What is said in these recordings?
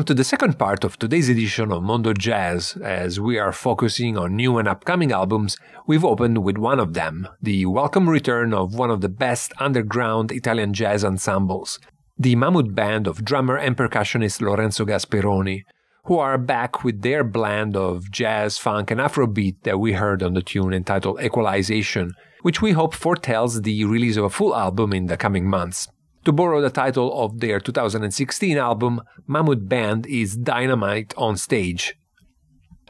Welcome to the second part of today's edition of Mondo Jazz. As we are focusing on new and upcoming albums, we've opened with one of them, the welcome return of one of the best underground Italian jazz ensembles, the Mammut Band of drummer and percussionist Lorenzo Gasperoni, who are back with their blend of jazz, funk, and Afrobeat that we heard on the tune entitled Equalization, which we hope foretells the release of a full album in the coming months. To borrow the title of their 2016 album, Mammut Band is Dynamite on Stage.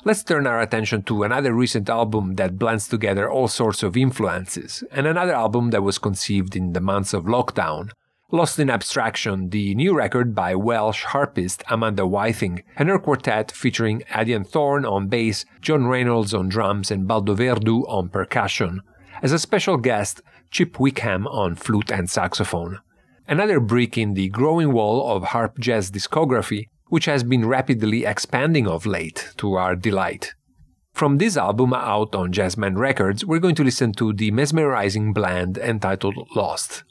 Let's turn our attention to another recent album that blends together all sorts of influences, and another album that was conceived in the months of lockdown. Lost in Abstraction, the new record by Welsh harpist Amanda Whiting, and her quartet featuring Adrian Thorne on bass, John Reynolds on drums, and Baldo Verdu on percussion. As a special guest, Chip Wickham on flute and saxophone another brick in the growing wall of harp jazz discography, which has been rapidly expanding of late to our delight. From this album out on Jazzman Records, we're going to listen to the mesmerizing blend entitled Lost.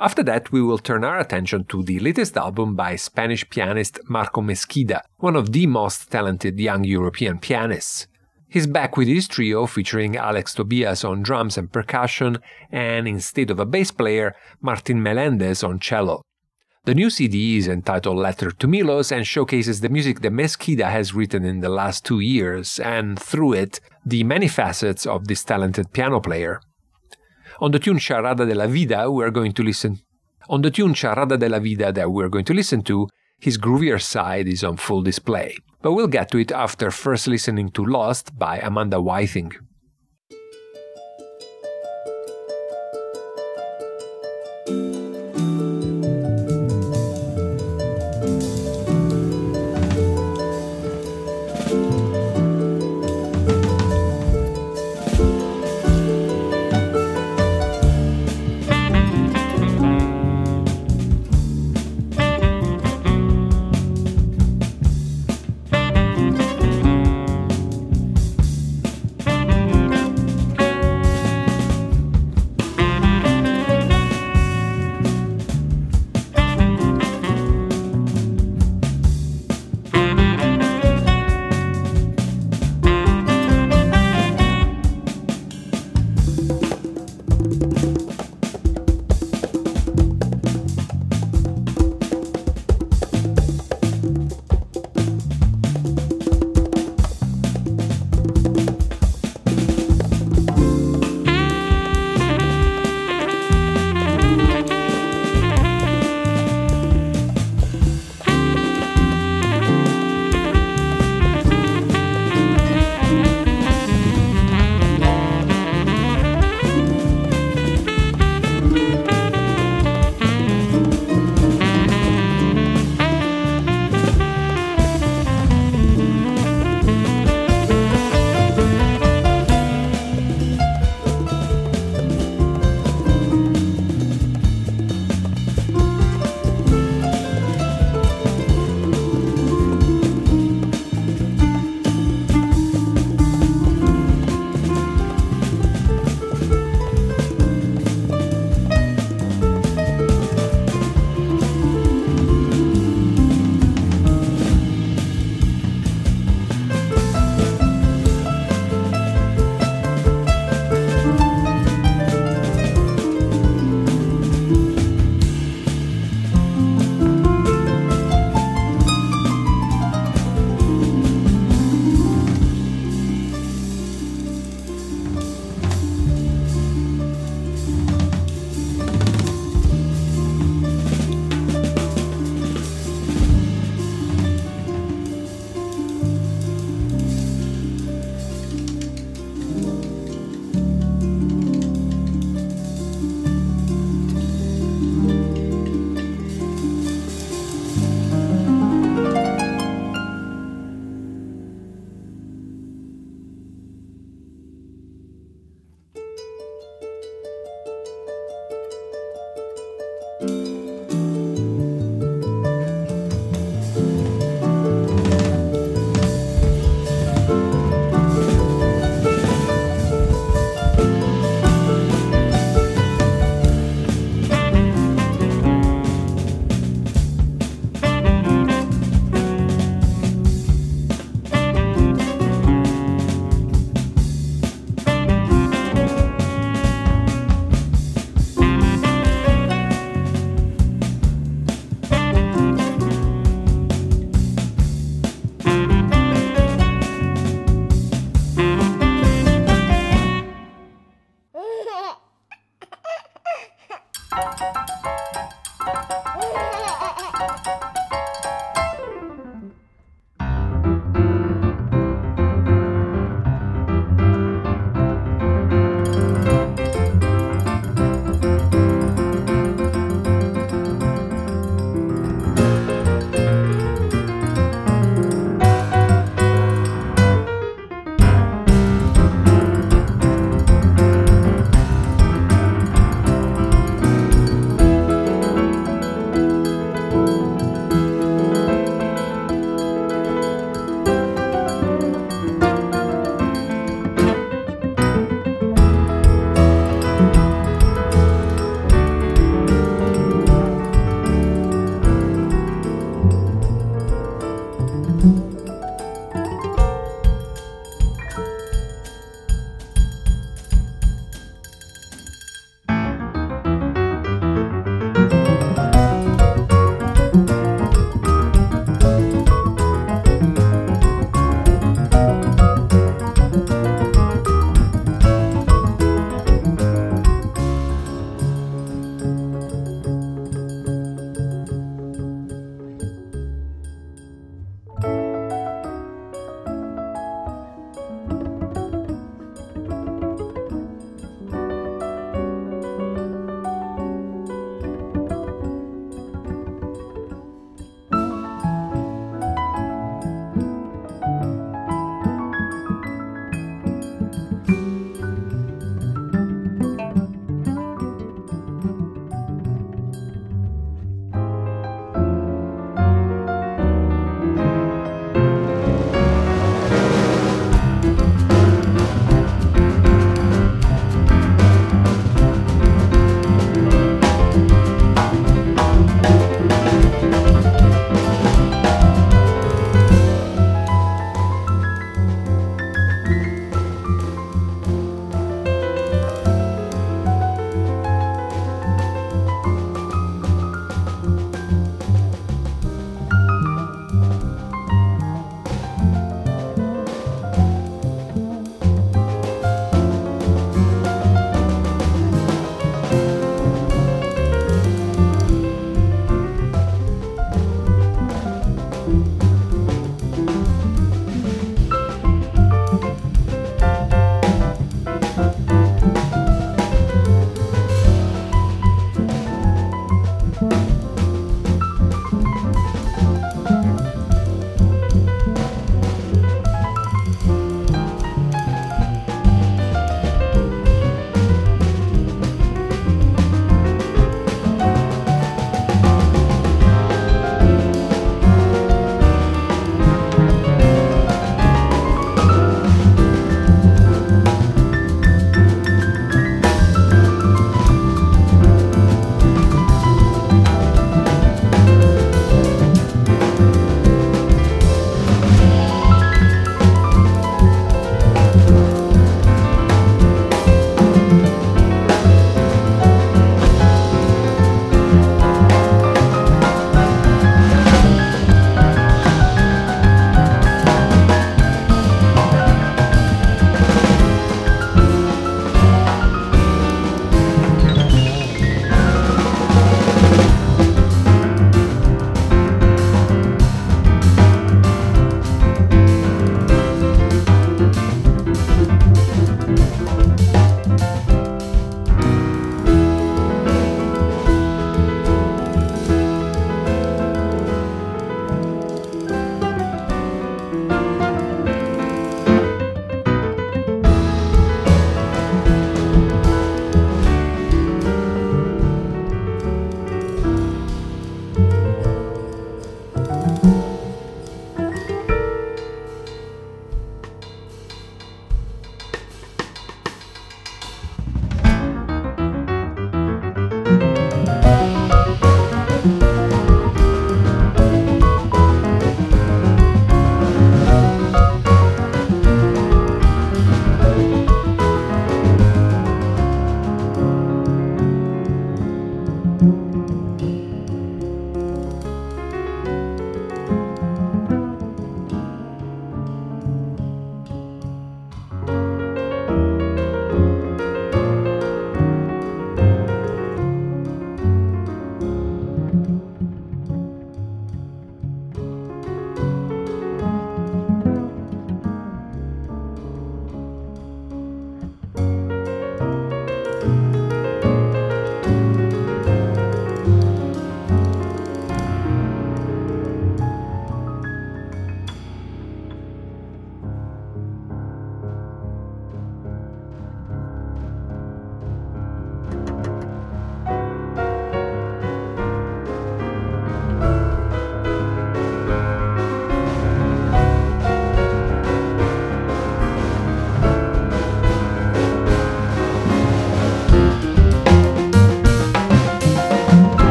After that, we will turn our attention to the latest album by Spanish pianist Marco Mezquida, one of the most talented young European pianists. He's back with his trio featuring Aleix Tobias on drums and percussion, and instead of a bass player, Martin Melendez on cello. The new CD is entitled Letter to Milos and showcases the music that Mezquida has written in the last two years, and through it, the many facets of this talented piano player. On the tune Charada de la Vida, we're going to listen. On the tune Charada de la Vida that we're going to listen to, his groovier side is on full display but we'll get to it after first listening to Lost by Amanda Whiting.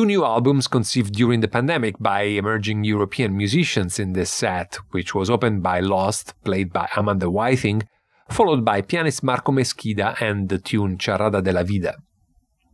Two new albums conceived during the pandemic by emerging European musicians in this set, which was opened by Lost, played by Amanda Whiting, followed by pianist Marco Mezquida and the tune Charada de la Vida.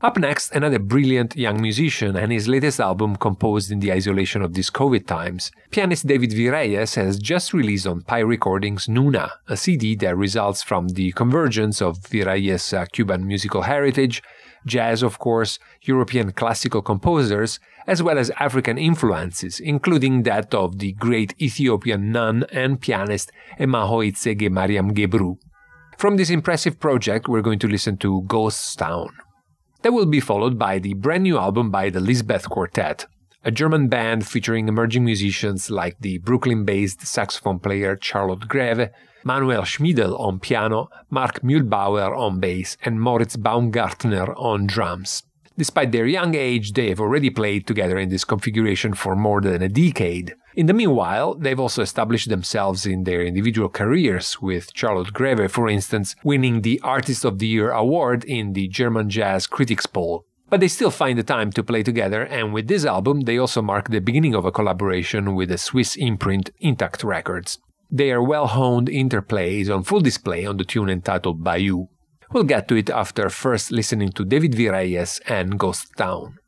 Up next, another brilliant young musician and his latest album composed in the isolation of these COVID times. Pianist David Virelles has just released on Pi Recordings Nuna, a CD that results from the convergence of Virelles' uh, Cuban musical heritage, jazz, of course, European classical composers, as well as African influences, including that of the great Ethiopian nun and pianist Emahoy Tsege Mariam Gebru. From this impressive project, we're going to listen to Ghost Town. That will be followed by the brand new album by the Lisbeth Quartet, a German band featuring emerging musicians like the Brooklyn based saxophone player Charlotte Greve, Manuel Schmiedel on piano, Marc Muellbauer on bass, and Moritz Baumgartner on drums. Despite their young age, they have already played together in this configuration for more than a decade. In the meanwhile, they've also established themselves in their individual careers, with Charlotte Greve, for instance, winning the Artist of the Year award in the German Jazz Critics Poll. But they still find the time to play together, and with this album, they also mark the beginning of a collaboration with the Swiss imprint Intact Records. Their well honed interplay is on full display on the tune entitled Bayou. We'll get to it after first listening to David Virelles and Ghost Town.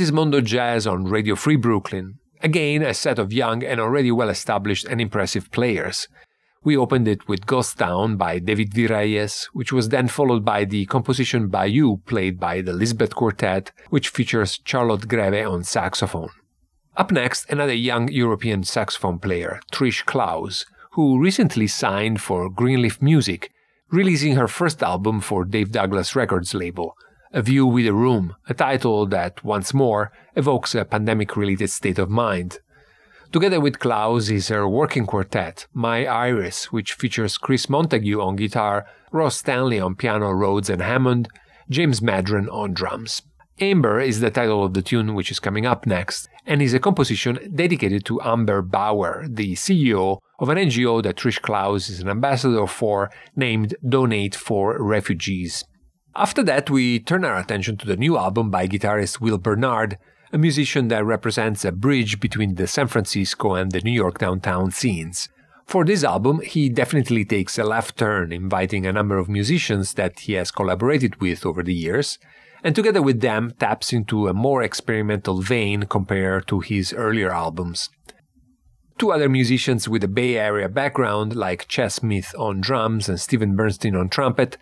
This is Mondo Jazz on Radio Free Brooklyn. Again, a set of young and already well established and impressive players. We opened it with Ghost Town by David Virelles, which was then followed by the composition Bayou played by the Lisbeth Quartet, which features Charlotte Greve on saxophone. Up next, another young European saxophone player, Trish Clowes, who recently signed for Greenleaf Music, releasing her first album for Dave Douglas Records label, A View with a Room, a title that, once more, evokes a pandemic related state of mind. Together with Clowes is her working quartet, My Iris, which features Chris Montague on guitar, Ross Stanley on piano, Rhodes and Hammond, James Maddren on drums. Amber is the title of the tune which is coming up next, and is a composition dedicated to Amber Bauer, the CEO of an NGO that Trish Clowes is an ambassador for, named Donate for Refugees. After that, we turn our attention to the new album by guitarist Will Bernard, a musician that represents a bridge between the San Francisco and the New York downtown scenes. For this album, he definitely takes a left turn, inviting a number of musicians that he has collaborated with over the years, and together with them taps into a more experimental vein compared to his earlier albums. Two other musicians with a Bay Area background, like Ches Smith on drums and Steven Bernstein on trumpet,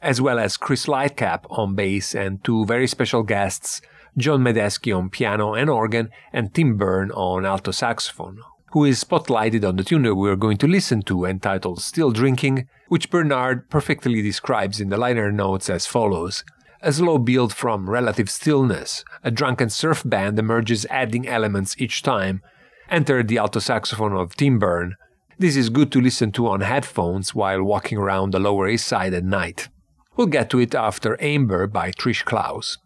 as well as Chris Lightcap on bass and two very special guests, John Medeski on piano and organ, and Tim Berne on alto saxophone, who is spotlighted on the tune that we are going to listen to entitled Still Drinking, which Bernard perfectly describes in the liner notes as follows. A slow build from relative stillness, a drunken surf band emerges adding elements each time. Enter the alto saxophone of Tim Berne. This is good to listen to on headphones while walking around the Lower East Side at night. We'll get to it after Amber by Trish Clowes.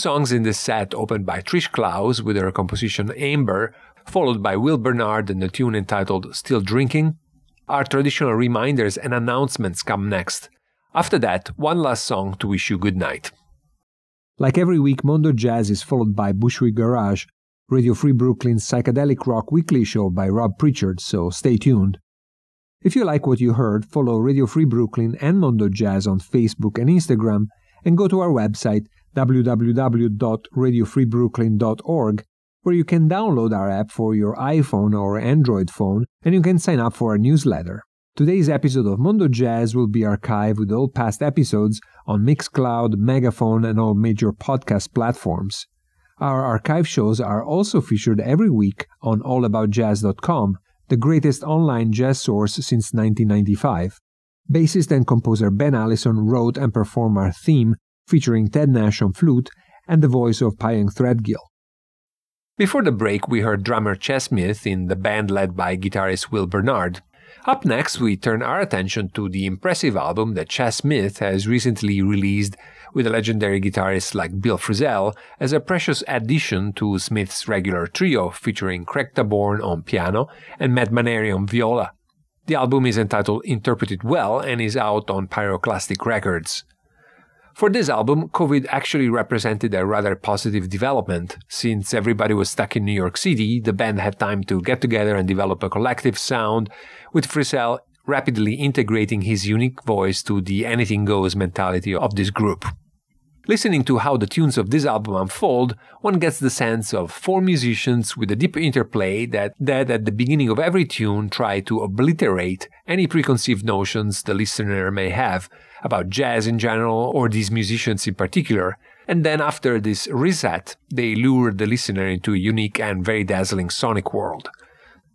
Songs in the set opened by Trish Clowes with her composition Amber, followed by Will Bernard and the tune entitled Still Drinking. Our traditional reminders and announcements come next. After that, one last song to wish you good night. Like every week, Mondo Jazz is followed by Bushwick Garage, Radio Free Brooklyn's psychedelic rock weekly show by Rob Pritchard, so stay tuned. If you like what you heard, follow Radio Free Brooklyn and Mondo Jazz on Facebook and Instagram, and go to our website www.radiofreebrooklyn.org, where you can download our app for your iPhone or Android phone and you can sign up for our newsletter. Today's episode of Mondo Jazz will be archived with all past episodes on Mixcloud, Megaphone, and all major podcast platforms. Our archive shows are also featured every week on allaboutjazz.com, the greatest online jazz source since 1995. Bassist and composer Ben Allison wrote and performed our theme featuring Ted Nash on flute and the voice of Payam Threadgill. Before the break, we heard drummer Ches Smith in the band led by guitarist Will Bernard. Up next, we turn our attention to the impressive album that Ches Smith has recently released with a legendary guitarist like Bill Frisell as a precious addition to Smith's regular trio featuring Craig Taborn on piano and Mat Maneri on viola. The album is entitled Interpret It Well and is out on Pyroclastic Records. For this album, COVID actually represented a rather positive development. Since everybody was stuck in New York City, the band had time to get together and develop a collective sound, with Frisell rapidly integrating his unique voice to the anything goes mentality of this group. Listening to how the tunes of this album unfold, one gets the sense of four musicians with a deep interplay that, that at the beginning of every tune try to obliterate any preconceived notions the listener may have about jazz in general or these musicians in particular. And then after this reset, they lure the listener into a unique and very dazzling sonic world.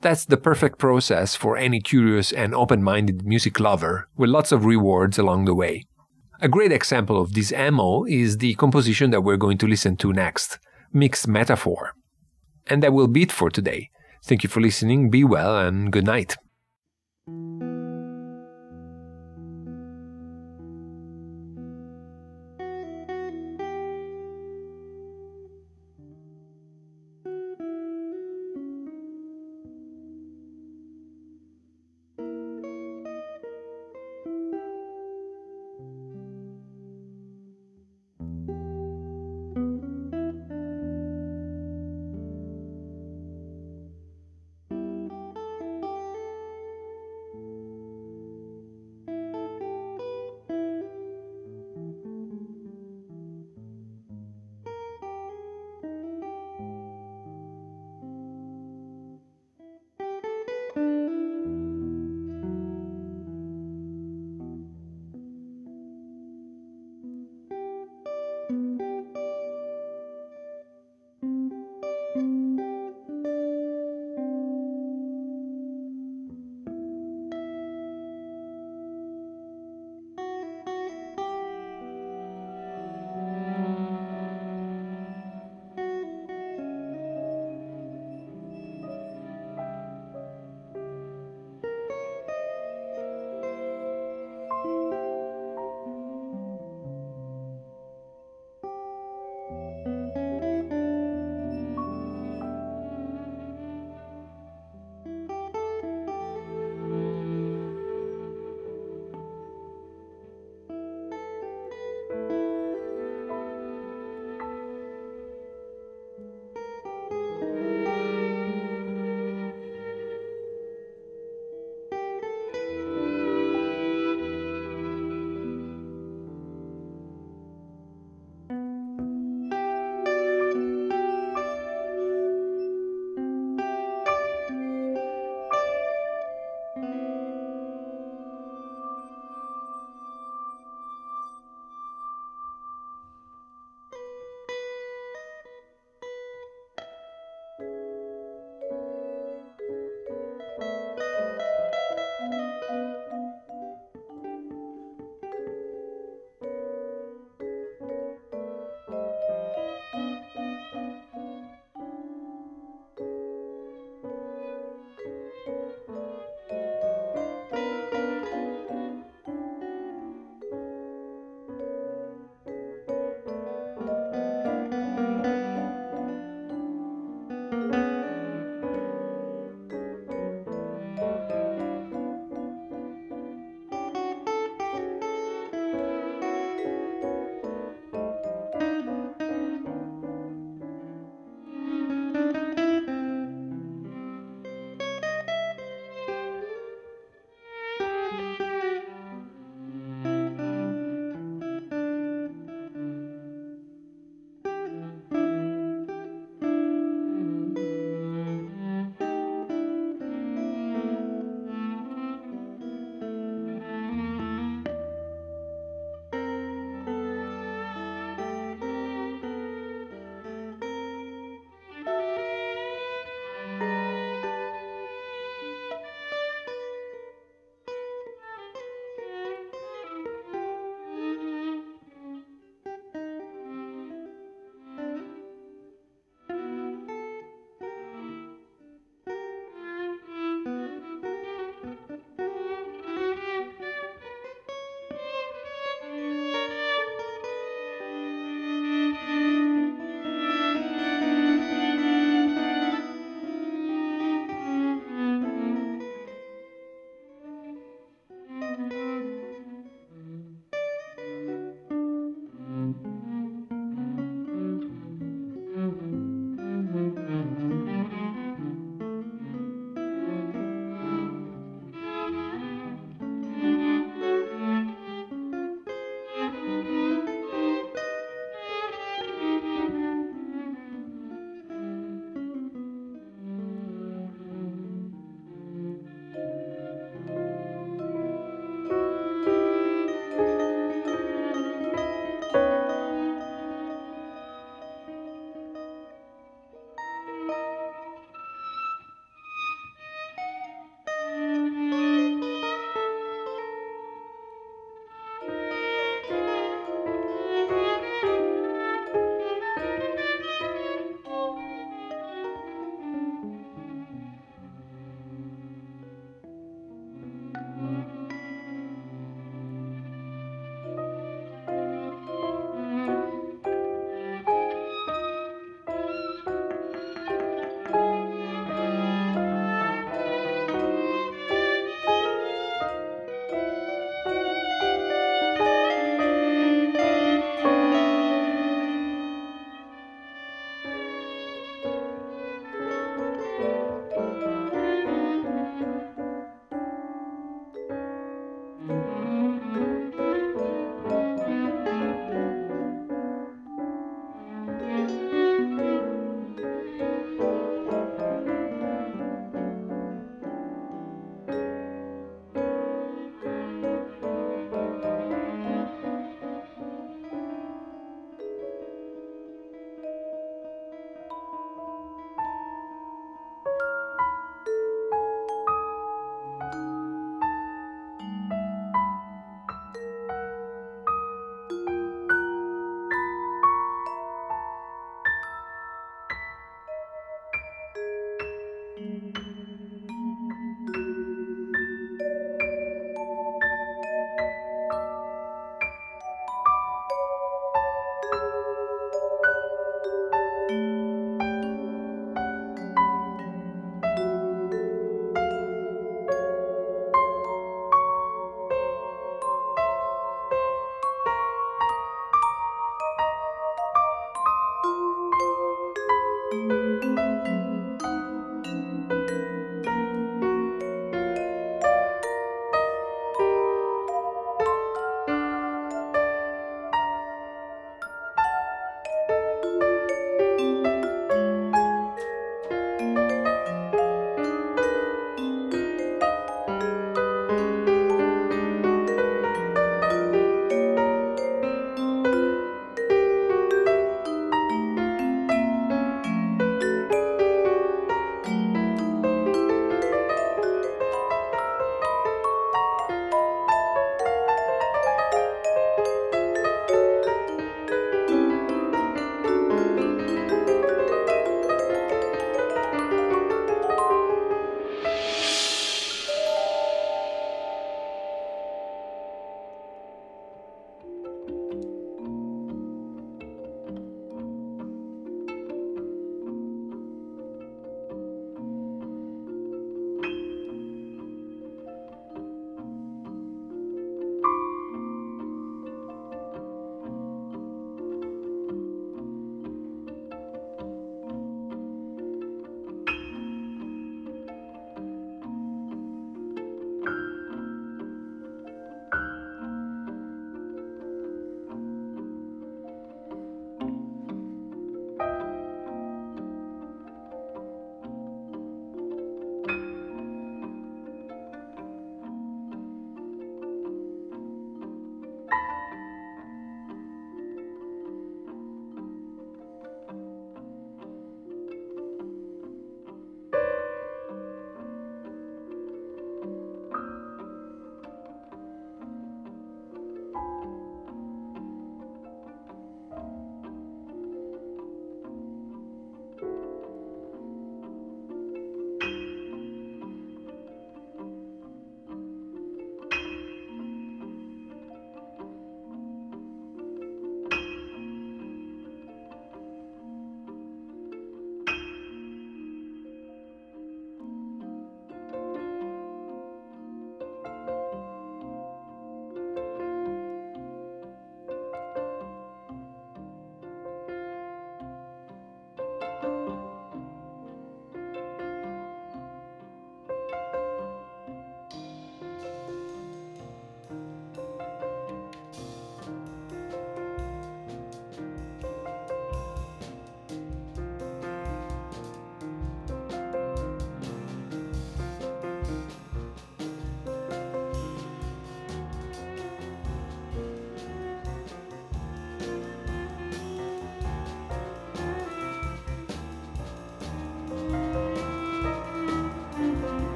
That's the perfect process for any curious and open minded music lover, with lots of rewards along the way. A great example of this MO is the composition that we're going to listen to next, Mixed Metaphor. And that will be it for today. Thank you for listening, be well, and good night.